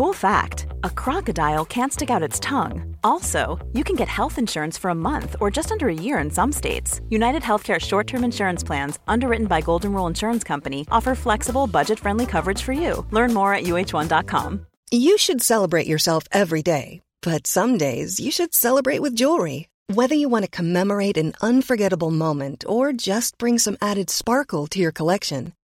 Cool fact a crocodile can't stick out its tongue. Also, you can get health insurance for a month or just under a year in some states. United Healthcare short term insurance plans, underwritten by Golden Rule Insurance Company, offer flexible, budget friendly coverage for you. Learn more at uh1.com. You should celebrate yourself every day, but some days you should celebrate with jewelry. Whether you want to commemorate an unforgettable moment or just bring some added sparkle to your collection,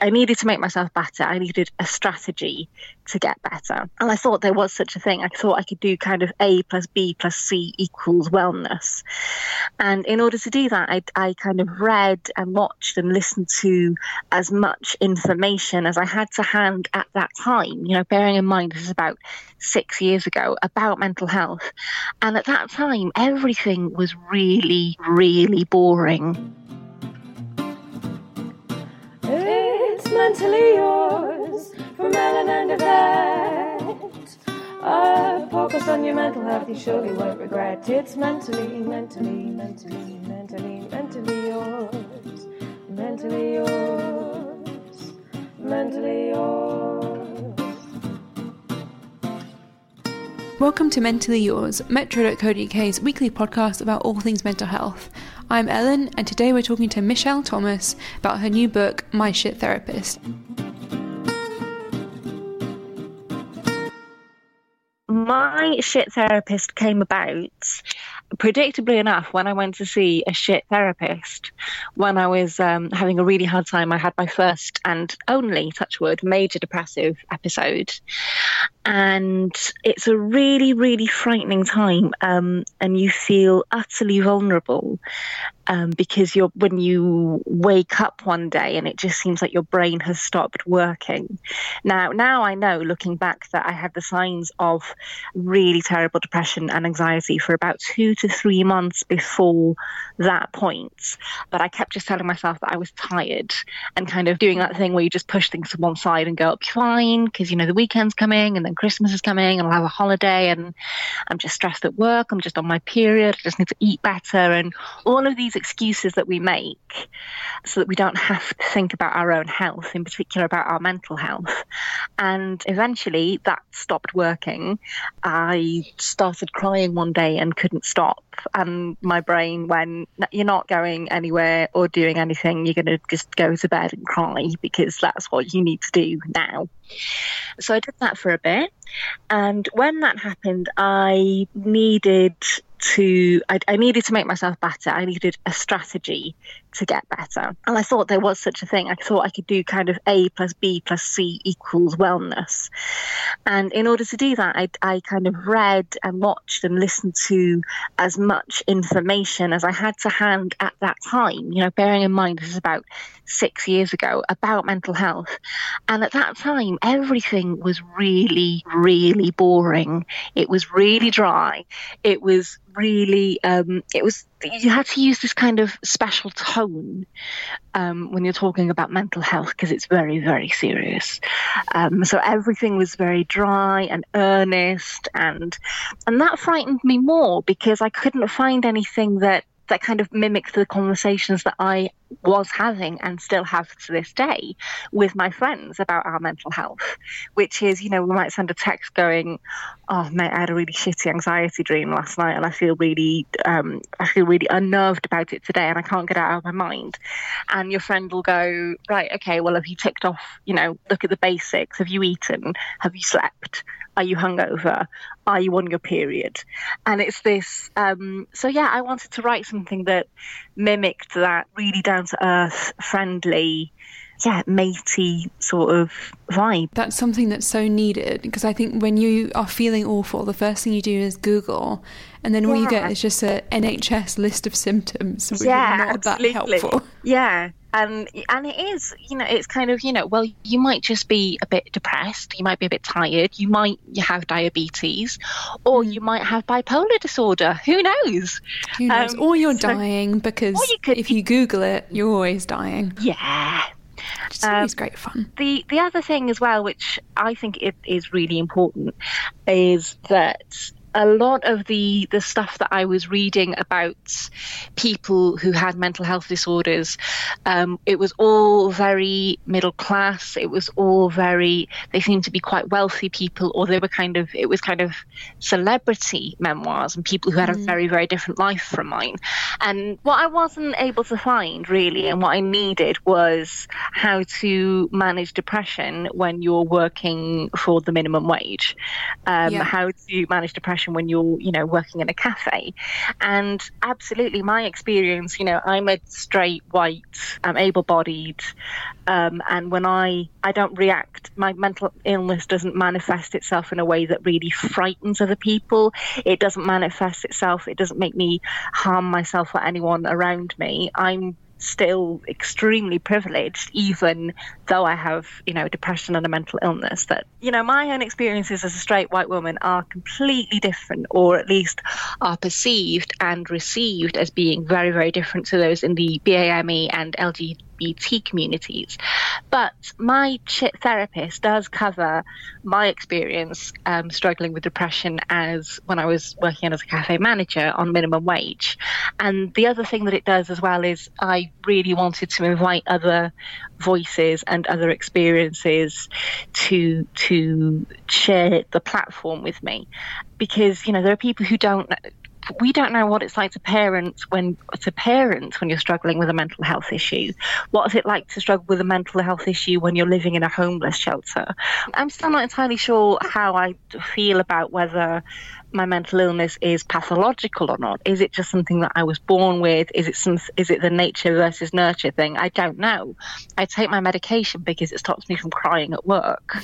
I needed to make myself better. I needed a strategy to get better. And I thought there was such a thing. I thought I could do kind of A plus B plus C equals wellness. And in order to do that, I, I kind of read and watched and listened to as much information as I had to hand at that time. You know, bearing in mind this is about six years ago about mental health. And at that time, everything was really, really boring. It's mentally yours from Ellen and Yvette. A focus on your mental health, you surely won't regret. It's mentally, mentally, mentally, mentally, mentally yours. Mentally yours. Mentally yours. Welcome to Mentally Yours, Metro.co.uk's weekly podcast about all things mental health. I'm Ellen, and today we're talking to Michelle Thomas about her new book, My Shit Therapist. My shit therapist came about predictably enough, when I went to see a shit therapist, when I was um, having a really hard time, I had my first and only, touchwood, major depressive episode. And it's a really, really frightening time. Um, and you feel utterly vulnerable um, because you're when you wake up one day and it just seems like your brain has stopped working. Now, now I know, looking back, that I had the signs of really terrible depression and anxiety for about two to three months before that point. But I kept just telling myself that I was tired and kind of doing that thing where you just push things to one side and go, "I'll fine," because you know the weekend's coming and then Christmas is coming and I'll have a holiday and I'm just stressed at work. I'm just on my period. I just need to eat better and all of these excuses that we make so that we don't have to think about our own health, in particular about our mental health. And eventually that stopped working. I started crying one day and couldn't stop. And my brain went, You're not going anywhere or doing anything. You're going to just go to bed and cry because that's what you need to do now. So I did that for a bit. And when that happened, I needed to I, I, needed to make myself better i needed a strategy to get better. And i thought there was such a thing. I thought i could do kind of a plus b plus c equals wellness. And in order to do that i, I kind of read and watched and listened to as much information as i had to hand at that time you know bearing in mind this is about six years ago about mental health. And at that time everything was really really boring. It was really dry. It was really um, it was you had to use this kind of special tone um, when you're talking about mental health because it's very very serious. Um, so everything was very dry and earnest and and that frightened me more because i couldn't find anything that that kind of mimicked the conversations that I was having and still have to this day with my friends about our mental health, which is, you know, we might send a text going, "Oh, mate, I had a really shitty anxiety dream last night, and I feel really, um, I feel really unnerved about it today, and I can't get it out of my mind." And your friend will go, "Right, okay, well, have you ticked off? You know, look at the basics. Have you eaten? Have you slept?" Are you hungover? Are you on your period? And it's this. Um, so yeah, I wanted to write something that mimicked that really down to earth, friendly, yeah, matey sort of vibe. That's something that's so needed because I think when you are feeling awful, the first thing you do is Google, and then all you get is just a NHS list of symptoms, which yeah, are not absolutely. that helpful. Yeah. And and it is, you know, it's kind of, you know, well, you might just be a bit depressed, you might be a bit tired, you might have diabetes, or Mm. you might have bipolar disorder. Who knows? Who knows? Um, or you're so- dying because you could if you Google it, you're always dying. Yeah. It's Um, great fun. The the other thing as well, which I think it is really important, is that a lot of the the stuff that I was reading about people who had mental health disorders, um, it was all very middle class. It was all very. They seemed to be quite wealthy people, or they were kind of. It was kind of celebrity memoirs and people who had a very very different life from mine. And what I wasn't able to find really, and what I needed was how to manage depression when you're working for the minimum wage, um, Yeah. how to manage depression when you're, you know, working in a cafe. And absolutely, my experience, you know, I'm a straight white, I'm able-bodied, um, and when I I don't react, my mental illness doesn't manifest itself in a way that really frightens other people. It doesn't manifest itself. It doesn't make me harm myself or anyone around me. I'm still extremely privileged even though i have you know depression and a mental illness that you know my own experiences as a straight white woman are completely different or at least are perceived and received as being very very different to those in the BAME and LGBT communities but my therapist does cover my experience um, struggling with depression as when I was working as a cafe manager on minimum wage. And the other thing that it does as well is I really wanted to invite other voices and other experiences to to share the platform with me because you know there are people who don't we don't know what it's like to parent when to parents when you're struggling with a mental health issue. What is it like to struggle with a mental health issue when you're living in a homeless shelter? I'm still not entirely sure how I feel about whether my mental illness is pathological or not. Is it just something that I was born with? Is it some? Is it the nature versus nurture thing? I don't know. I take my medication because it stops me from crying at work.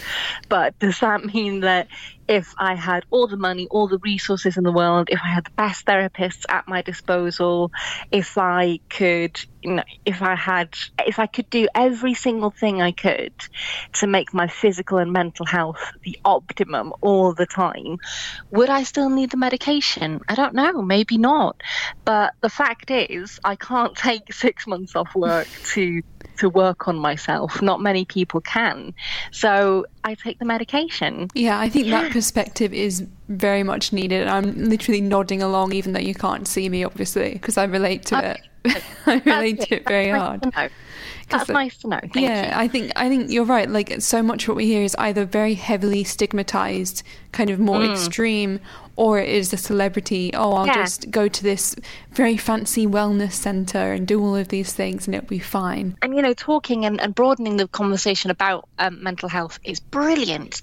But does that mean that if I had all the money, all the resources in the world, if I had the best therapists at my disposal, if I could, you know, if I had, if I could do every single thing I could to make my physical and mental health the optimum all the time, would I still need the medication? I don't know, maybe not. But the fact is, I can't take six months off work to to work on myself. Not many people can. So I take the medication. Yeah, I think that perspective is very much needed. I'm literally nodding along, even though you can't see me, obviously, because I relate to it. I relate to it very That's hard. Nice to. That's nice to know. Thank yeah, you. I think I think you're right. Like so much what we hear is either very heavily stigmatized, kind of more extreme, or it is a celebrity. Oh, I'll Yeah. just go to this very fancy wellness center and do all of these things, and it'll be fine. and you know talking and, and broadening the conversation about um, mental health is brilliant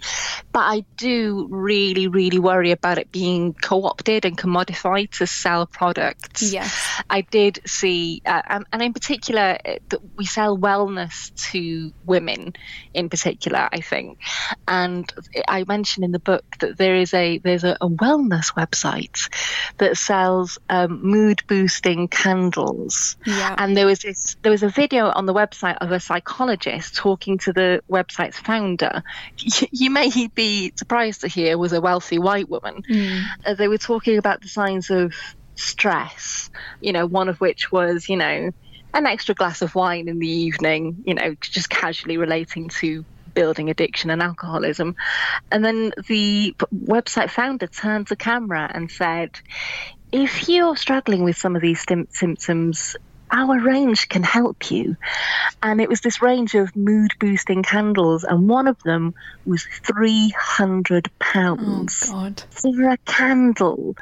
but i do really really worry about it being co-opted and commodified to sell products Yes. i did see uh, um, and in particular uh, that we sell wellness to women in particular i think and i mentioned in the book that there is a there's a, a wellness website that sells um, mood boosting candles. Yeah. and there was this there was a video on the website of a psychologist talking to the website's founder. Y- you may be surprised to hear was a wealthy white woman. Uh, they were talking about the signs of stress you know one of which was you know an extra glass of wine in the evening you know just casually relating to building addiction and alcoholism and then the website founder turned to camera and said if you're struggling with some of these sym- symptoms, our range can help you. And it was this range of mood boosting candles, and one of them was £300 Oh God. for a candle.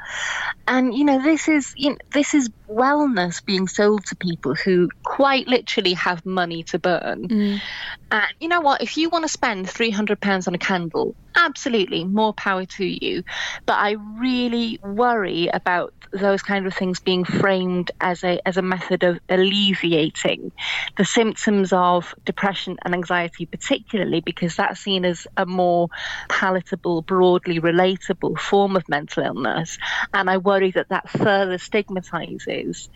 And you know, this is you know, this is wellness being sold to people who quite literally have money to burn. Mm. And you know what? If you want to spend three hundred pounds on a candle, absolutely, more power to you. But I really worry about those kind of things being framed as a as a method of alleviating the symptoms of depression and anxiety, particularly because that's seen as a more palatable, broadly relatable form of mental illness. And I worry that that further stigmatizes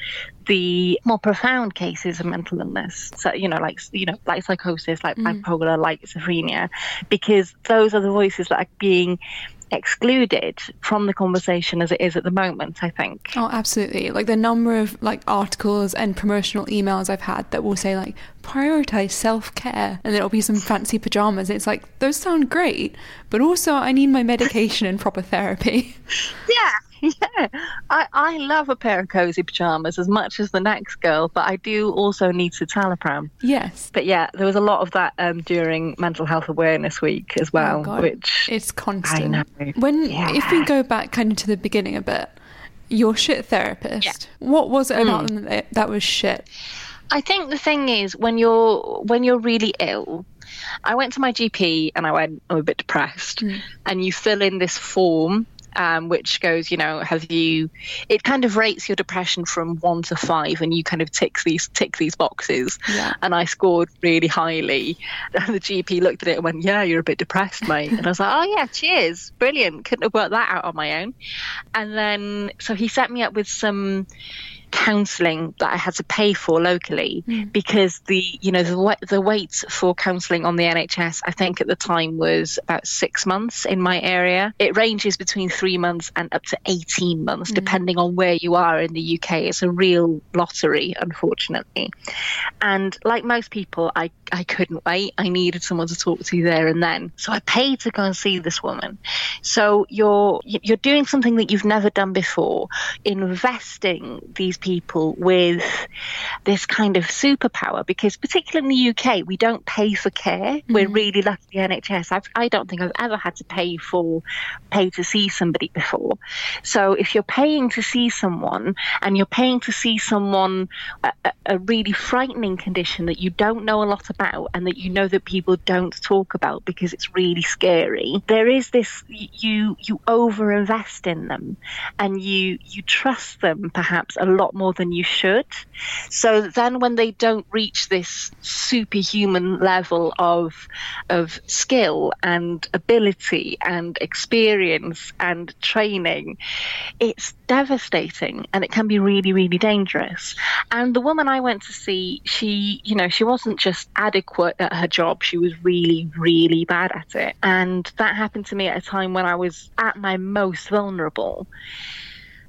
the more profound cases of mental illness. So you know, like you know, like psychosis, like mm. bipolar, like schizophrenia, because those are the voices that are being excluded from the conversation as it is at the moment. I think. Oh, absolutely. Like the number of like articles and promotional emails I've had that will say like prioritize self-care and there'll be some fancy pajamas. It's like those sound great, but also I need my medication and proper therapy. Yeah. Yeah, I, I love a pair of cozy pajamas as much as the next girl, but I do also need to citalopram. Yes. But yeah, there was a lot of that um, during Mental Health Awareness Week as well, Oh, God. which It's constant. know. When Yeah. if we go back kind of to the beginning a bit, your shit therapist. What was it about them that, that was shit? I think the thing is when you're when you're really ill. I went to my GP and I went, I'm a bit depressed, and you fill in this form. Um, which goes, you know, have you? It kind of rates your depression from one to five, and you kind of tick these tick these boxes. Yeah. And I scored really highly. And the GP looked at it and went, "Yeah, you're a bit depressed, mate." And I was like, "Oh yeah, cheers, brilliant. Couldn't have worked that out on my own." And then, so he set me up with some counselling that I had to pay for locally mm. because the you know the the wait for counselling on the NHS I think at the time was about six months in my area. It ranges between three months and up to eighteen months mm. depending on where you are in the UK. It's a real lottery, unfortunately. And like most people, I I couldn't wait. I needed someone to talk to there and then. So I paid to go and see this woman. So you're you're doing something that you've never done before, investing these people with this kind of superpower because particularly in the UK we don't pay for care. We're mm-hmm. really lucky the NHS. I've, I don't think I've ever had to pay for pay to see somebody before. So if you're paying to see someone and you're paying to see someone a, a- really frightening condition that you don't know a lot about and that you know that people don't talk about because it's really scary, there is this you you over invest in them and you you trust them perhaps a lot more than you should. So then when they don't reach this superhuman level of of skill and ability and experience and training, it's devastating and it can be really, really dangerous. And the woman I went to see, she, you know, she wasn't just adequate at her job, she was really, really bad at it. And that happened to me at a time when I was at my most vulnerable.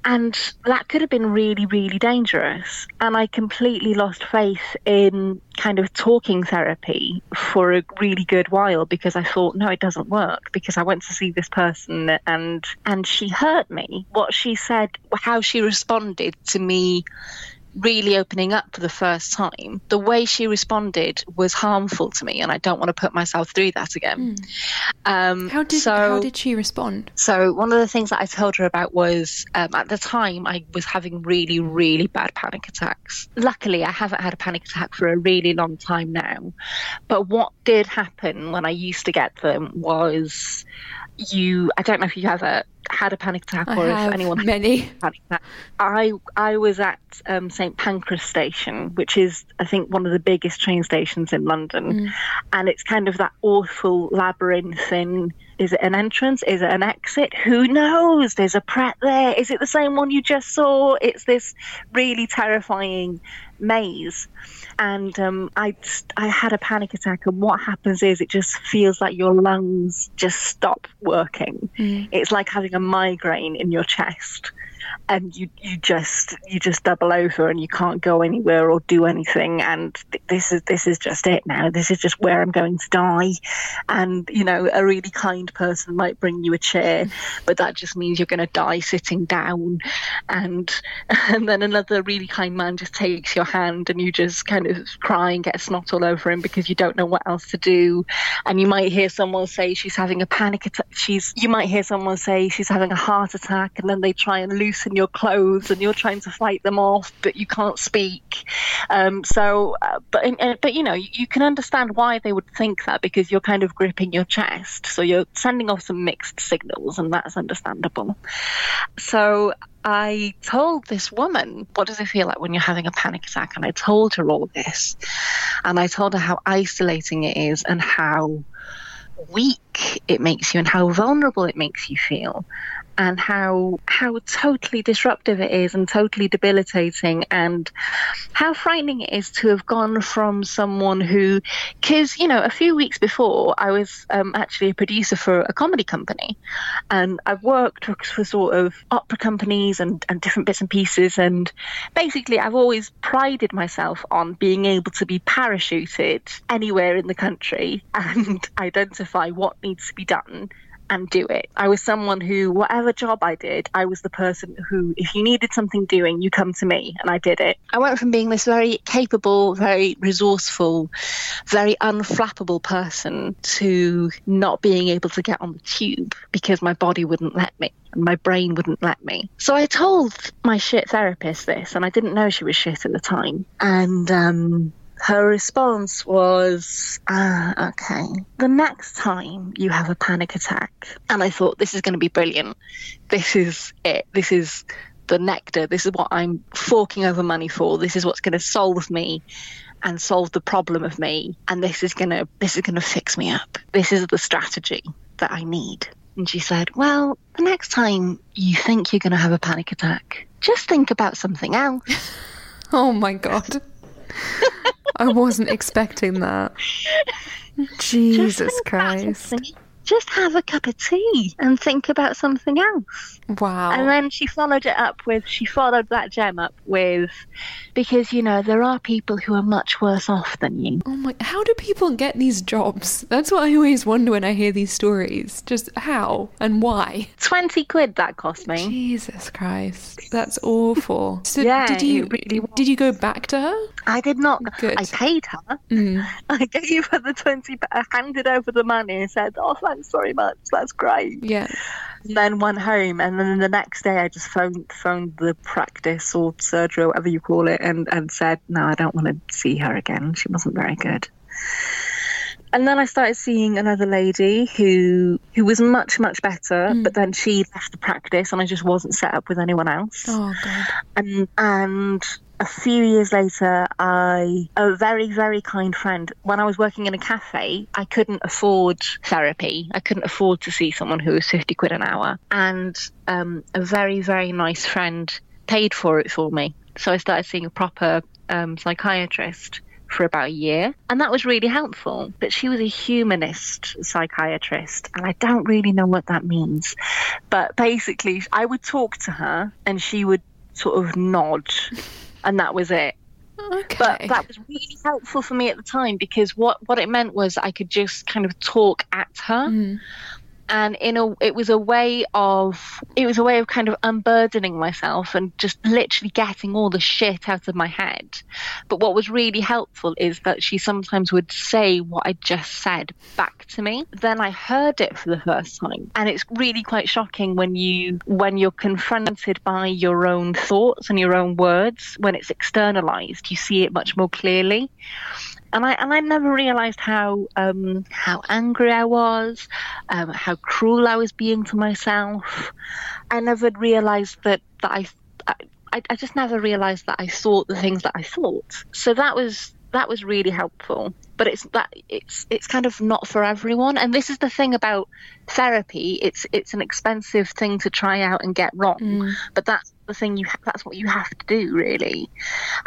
And that could have been really, really dangerous. And I completely lost faith in kind of talking therapy for a really good while because I thought, no, it doesn't work. Because I went to see this person and and she hurt me. What she said, how she responded to me really opening up for the first time, the way she responded was harmful to me, and I don't want to put myself through that again. Um, How did so, how did she respond? so one of the things that I told her about was um, at the time I was having really, really bad panic attacks. Luckily, I haven't had a panic attack for a really long time now. But what did happen when I used to get them was you. I don't know if you have ever had a panic attack I or if anyone had many. panic attack. I I was at um, St Pancras Station, which is I think one of the biggest train stations in London, and it's kind of that awful labyrinth in. Is it an entrance? Is it an exit? Who knows? There's a Pret there. Is it the same one you just saw? It's this really terrifying maze. And um, I, I had a panic attack, and what happens is it just feels like your lungs just stop working. It's like having a migraine in your chest and you you just you just double over and you can't go anywhere or do anything. And th- this is this is just it now. This is just where i'm going to die. And you know a really kind person might bring you a chair but that just means you're going to die sitting down. And and then another really kind man just takes your hand and you just kind of cry and get snot all over him because you don't know what else to do. And you might hear someone say she's having a panic attack. She's you might hear someone say she's having a heart attack and then they try and loosen your clothes and you're trying to fight them off but you can't speak um, so uh, but uh, but you know you can understand why they would think that because you're kind of gripping your chest so you're sending off some mixed signals and that's understandable so I told this woman, What does it feel like when you're having a panic attack? And I told her all this. And I told her how isolating it is and how weak it makes you and how vulnerable it makes you feel and how how totally disruptive it is and totally debilitating and how frightening it is to have gone from someone who because you know a few weeks before I was um, actually a producer for a comedy company. And I've worked for, sort of opera companies and, and different bits and pieces. And basically I've always prided myself on being able to be parachuted anywhere in the country and identify what needs to be done and do it. I was someone who, whatever job I did, I was the person who, if you needed something doing, you come to me and I did it. I went from being this very capable, very resourceful, very unflappable person to not being able to get on the tube because my body wouldn't let me and my brain wouldn't let me. So I told my shit therapist this, and I didn't know she was shit at the time. And um, her response was, ah, okay. The next time you have a panic attack, and I thought, this is going to be brilliant. This is it. This is the nectar. This is what I'm forking over money for. This is what's going to solve me and solve the problem of me. And this is going to, this is going to fix me up. This is the strategy that I need. And she said, well, the next time you think you're going to have a panic attack, just think about something else. oh my God. I wasn't expecting that. Jesus Christ. Just have a cup of tea and think about something else. Wow. And then she followed it up with, she followed that gem up with, because, you know, there are people who are much worse off than you. Oh my, how do people get these jobs? That's what I always wonder when I hear these stories. Just how and why? 20 quid that cost me. Jesus Christ. That's awful. So Yeah, did you really did you go back to her? I did not. Good. I paid her. Mm. I gave her the 20, I handed over the money and said, oh, thanks very much. That's great. Yeah. And then went home, and then the next day I just phoned phoned the practice or surgery or whatever you call it, and and said, no, I don't want to see her again. She wasn't very good. And then I started seeing another lady who who was much much better, but then she left the practice, and I just wasn't set up with anyone else Oh god. and and a few years later i a very very kind friend when i was working in a cafe i couldn't afford therapy. I couldn't afford to see someone who was 50 quid an hour. And um, a very very nice friend paid for it for me. So i started seeing a proper um, psychiatrist for about a year. And that was really helpful. But she was a humanist psychiatrist and i don't really know what that means. But basically i would talk to her and she would sort of nod and that was it Okay. but that was really helpful for me at the time because what what it meant was i could just kind of talk at her Mm. And in a it was a way of it was a way of kind of unburdening myself and just literally getting all the shit out of my head. But what was really helpful is that she sometimes would say what i just said back to me. Then i heard it for the first time. And it's really quite shocking when you when you're confronted by your own thoughts and your own words. When it's externalized you see it much more clearly and I and I never realised how um, how angry I was, um, how cruel I was being to myself. I never realised that that I, I I just never realised that I thought the things that I thought. So that was that was really helpful. But it's that it's it's kind of not for everyone. And this is the thing about therapy. It's it's an expensive thing to try out and get wrong. But that's the thing you ha- that's what you have to do really.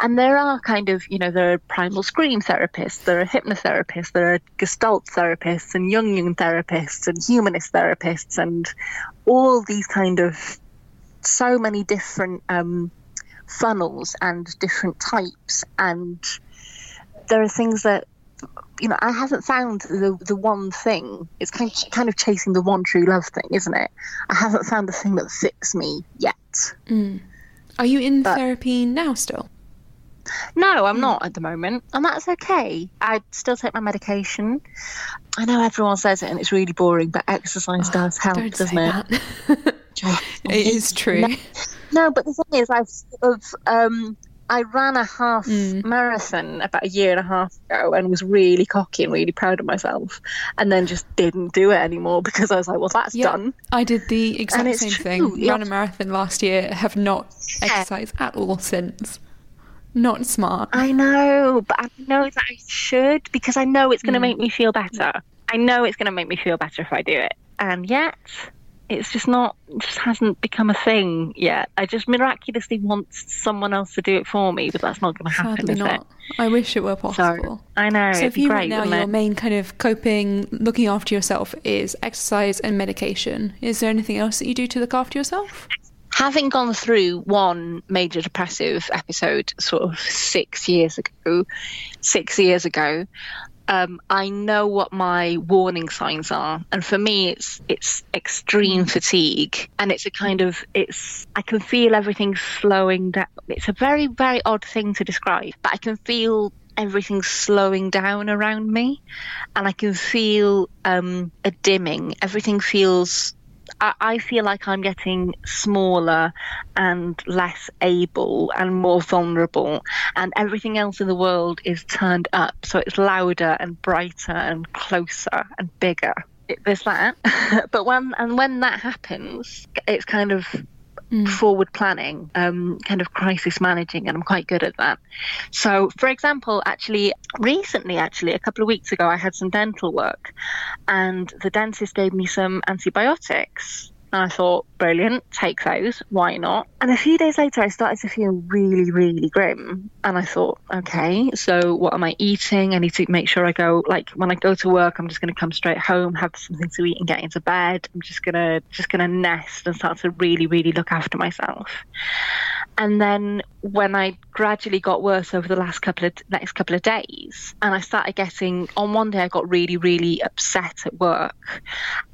And there are kind of, you know, there are primal scream therapists, there are hypnotherapists, there are gestalt therapists and Jungian therapists and humanist therapists and all these kind of so many different um, funnels and different types. And there are things that, you know, I haven't found the, the one thing. It's kind of, kind of chasing the one true love thing, isn't it? I haven't found the thing that fits me yet. Mm. Are you in But- therapy now still? No, I'm not at the moment, and that's okay. I still take my medication. I know everyone says it, and it's really boring, but exercise does help, doesn't it? it is true. No, but the thing is, I've sort of um, I ran a half Mm. marathon about a year and a half ago, and was really cocky and really proud of myself, and then just didn't do it anymore because I was like, well, that's Yeah, done. I did the exact same true, thing. yeah. Ran a marathon last year. Have not exercised at all since. Not smart. I know, but I know that I should because I know it's going to make me feel better. I know it's going to make me feel better if I do it, and yet it's just not. Just hasn't become a thing yet. I just miraculously want someone else to do it for me, but that's not going to happen, Sadly is not. I wish it were it? So possible. I know. So it'd for be you great, right now, your it? main kind of coping, looking after yourself is exercise and medication. Is there anything else that you do to look after yourself? having gone through one major depressive episode sort of six years ago, six years ago, um, I know what my warning signs are, and for me, it's it's extreme fatigue, and it's a kind of it's I can feel everything slowing down. It's a very very odd thing to describe, but I can feel everything slowing down around me, and I can feel um, a dimming. Everything feels I, I feel like I'm getting smaller and less able and more vulnerable, and everything else in the world is turned up, so it's louder and brighter and closer and bigger. It, there's that, but when and when that happens, it's kind of forward planning, um, kind of crisis managing, and I'm quite good at that. So, for example, actually, recently, actually, a couple of weeks ago, I had some dental work, and the dentist gave me some antibiotics. And I thought, brilliant, take those. Why not? And a few days later, I started to feel really, really grim. And I thought, okay, so what am I eating? I need to make sure I go, like, when I go to work, I'm just going to come straight home, have something to eat, and get into bed. I'm just going to, just going to nest and start to really, really look after myself. And then when I gradually got worse over the last couple of next couple of days, and I started getting on one day, I got really, really upset at work.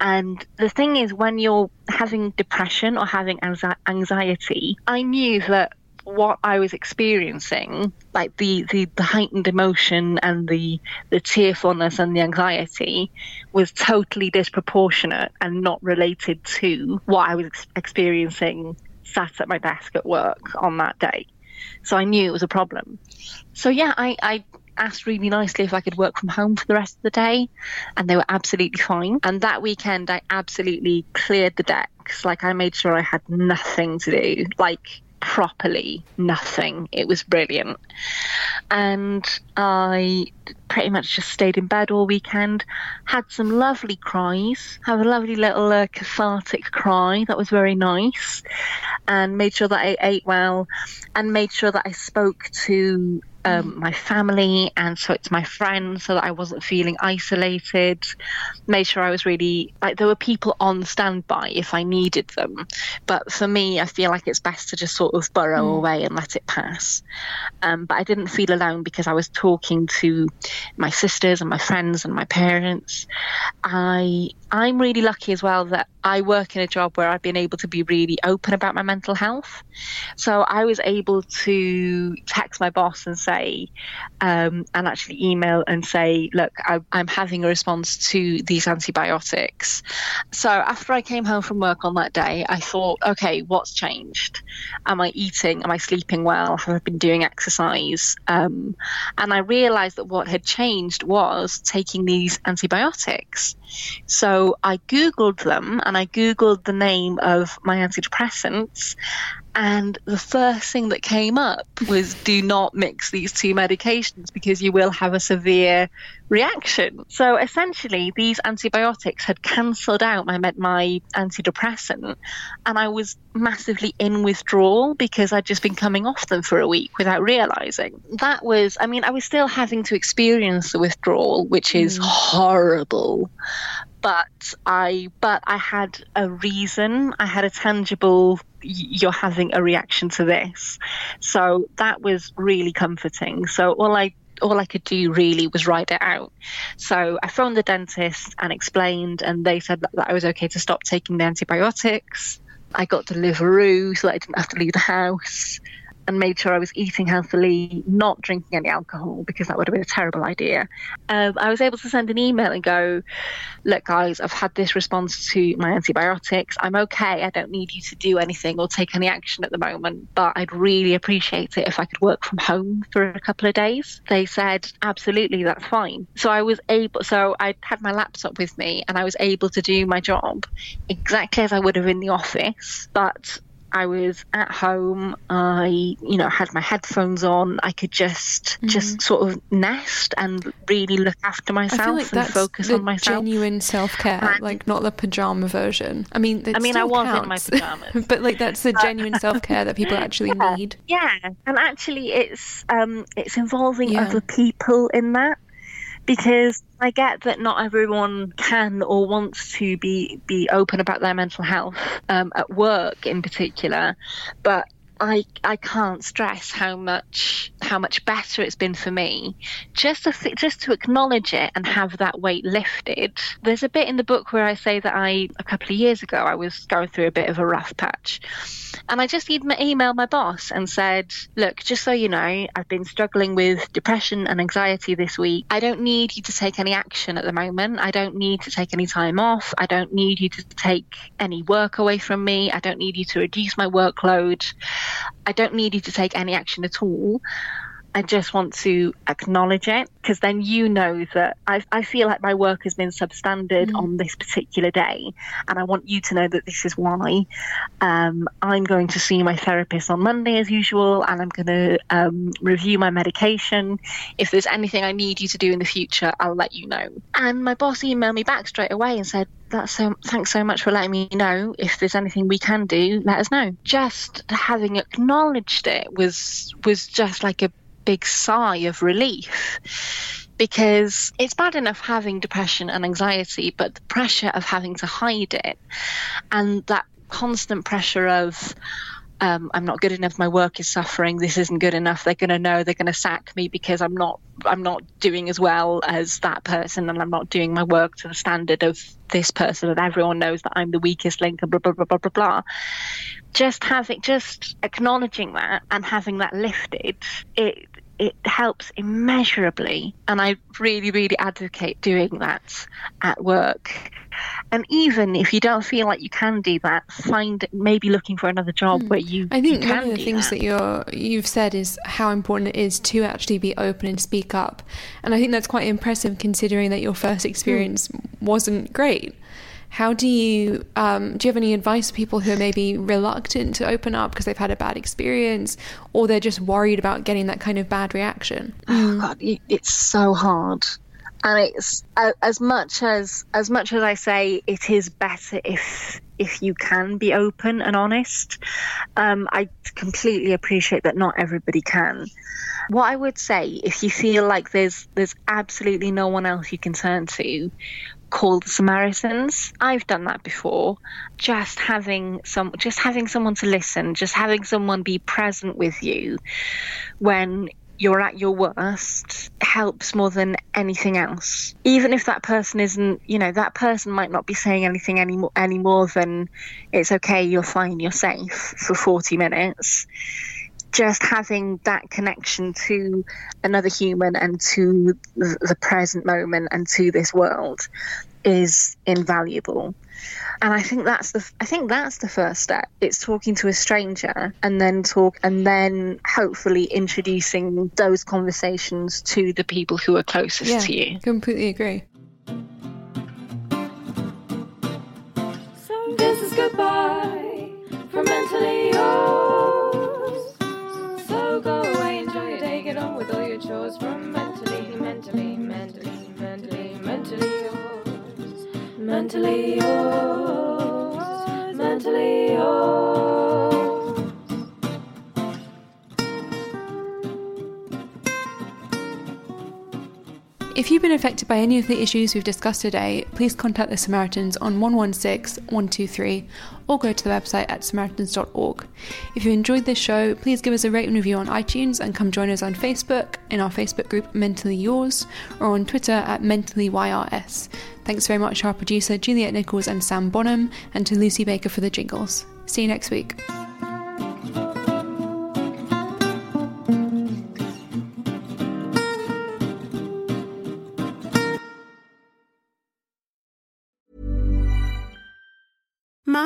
And the thing is, when you're having depression or having anxi- anxiety, I knew that what I was experiencing, like the, the, the heightened emotion and the the tearfulness and the anxiety, was totally disproportionate and not related to what I was ex- experiencing sat at my desk at work on that day. So I knew it was a problem. So yeah, I, I asked really nicely if I could work from home for the rest of the day, and they were absolutely fine. And that weekend, I absolutely cleared the decks. Like I made sure I had nothing to do, like properly nothing. It was brilliant. And I pretty much just stayed in bed all weekend, had some lovely cries, had a lovely little uh, cathartic cry that was very nice, and made sure that I ate well, and made sure that I spoke to um, my family and so it's my friends so that I wasn't feeling isolated. Made sure I was really like there were people on standby if I needed them, but for me, I feel like it's best to just sort of burrow away and let it pass. Um, but I didn't feel alone because I was talking to my sisters and my friends and my parents. I I'm really lucky as well that I work in a job where I've been able to be really open about my mental health. So I was able to text my boss and say, um, and actually email and say, look, I, I'm having a response to these antibiotics. So after I came home from work on that day, I thought, okay, what's changed? Am I eating? Am I sleeping well? Have I been doing exercise? Um, and I realized that what had changed was taking these antibiotics. So I Googled them and I Googled the name of my antidepressants. And the first thing that came up was do not mix these two medications because you will have a severe reaction. So essentially, these antibiotics had cancelled out my my antidepressant, and I was massively in withdrawal because I'd just been coming off them for a week without realizing. That was, I mean, I was still having to experience the withdrawal, which is mm. horrible but I but I had a reason. I had a tangible. You're having a reaction to this, so that was really comforting. So all I all I could do really was write it out. So I phoned the dentist and explained, and they said that, that I was okay to stop taking the antibiotics. I got Deliveroo so that I didn't have to leave the house and made sure I was eating healthily, not drinking any alcohol because that would have been a terrible idea. Um, I was able to send an email and go, Look, guys, I've had this response to my antibiotics. I'm okay. I don't need you to do anything or take any action at the moment, but I'd really appreciate it if I could work from home for a couple of days. They said, Absolutely, that's fine. So I was able, so I had my laptop with me and I was able to do my job exactly as I would have in the office, but I was at home. I, you know, had my headphones on. I could just, Mm. just sort of nest and really look after I myself feel like and focus on myself. genuine self care, like not the pajama version. I mean, I mean, I was in my counts. pajamas. but like that's the genuine self care that people actually Yeah. need. Yeah, and actually, it's um, it's involving Yeah. other people in that because I get that not everyone can or wants to be be open about their mental health um, at work in particular, but. I, I can't stress how much how much better it's been for me just to th- just to acknowledge it and have that weight lifted. There's a bit in the book where I say that I a couple of years ago I was going through a bit of a rough patch, and I just emailed my boss and said, Look, just so you know, I've been struggling with depression and anxiety this week. I don't need you to take any action at the moment. I don't need to take any time off. I don't need you to take any work away from me. I don't need you to reduce my workload. I don't need you to take any action at all. I just want to acknowledge it because then you know that I, I feel like my work has been substandard on this particular day, and I want you to know that this is why. Um, I'm going to see my therapist on Monday as usual, and I'm going to um, review my medication. If there's anything I need you to do in the future, I'll let you know. And my boss emailed me back straight away and said, that's so thanks so much for letting me know if there's anything we can do let us know just having acknowledged it was was just like a big sigh of relief because it's bad enough having depression and anxiety but the pressure of having to hide it and that constant pressure of um, I'm not good enough. My work is suffering. This isn't good enough. They're going to know. They're going to sack me because I'm not. I'm not doing as well as that person, and I'm not doing my work to the standard of this person. And everyone knows that I'm the weakest link. And blah blah blah blah blah blah. Just having, just acknowledging that and having that lifted, it it helps immeasurably. And I really, really advocate doing that at work. And even if you don't feel like you can do that, find maybe looking for another job hmm. where you. I think you one of the things that. that you're you've said is how important it is to actually be open and speak up, and I think that's quite impressive considering that your first experience wasn't great. How do you um, do? You have any advice for people who are maybe reluctant to open up because they've had a bad experience, or they're just worried about getting that kind of bad reaction? oh god it's so hard and it's as much as as much as i say it is better if if you can be open and honest um, i completely appreciate that not everybody can what i would say if you feel like there's there's absolutely no one else you can turn to call the samaritans i've done that before just having some just having someone to listen just having someone be present with you when you're at your worst helps more than anything else. Even if that person isn't, you know, that person might not be saying anything any any more than it's okay, you're fine, you're safe for 40 minutes. Just having that connection to another human and to the the present moment and to this world is invaluable and I think that's the I think that's the first step. It's talking to a stranger and then talk and then hopefully introducing those conversations to the people who are closest Yeah, to you. completely agree. So this is goodbye chores from mentally, mentally, mentally, mentally, mentally yours. Mentally yours. Mentally yours. If you've been affected by any of the issues we've discussed today, please contact the Samaritans on 116 123 or go to the website at samaritans.org. If you enjoyed this show, please give us a rate and review on iTunes and come join us on Facebook in our Facebook group Mentally Yours or on Twitter at MentallyYRS. Thanks very much to our producer Juliet Nichols and Sam Bonham and to Lucy Baker for the jingles. See you next week.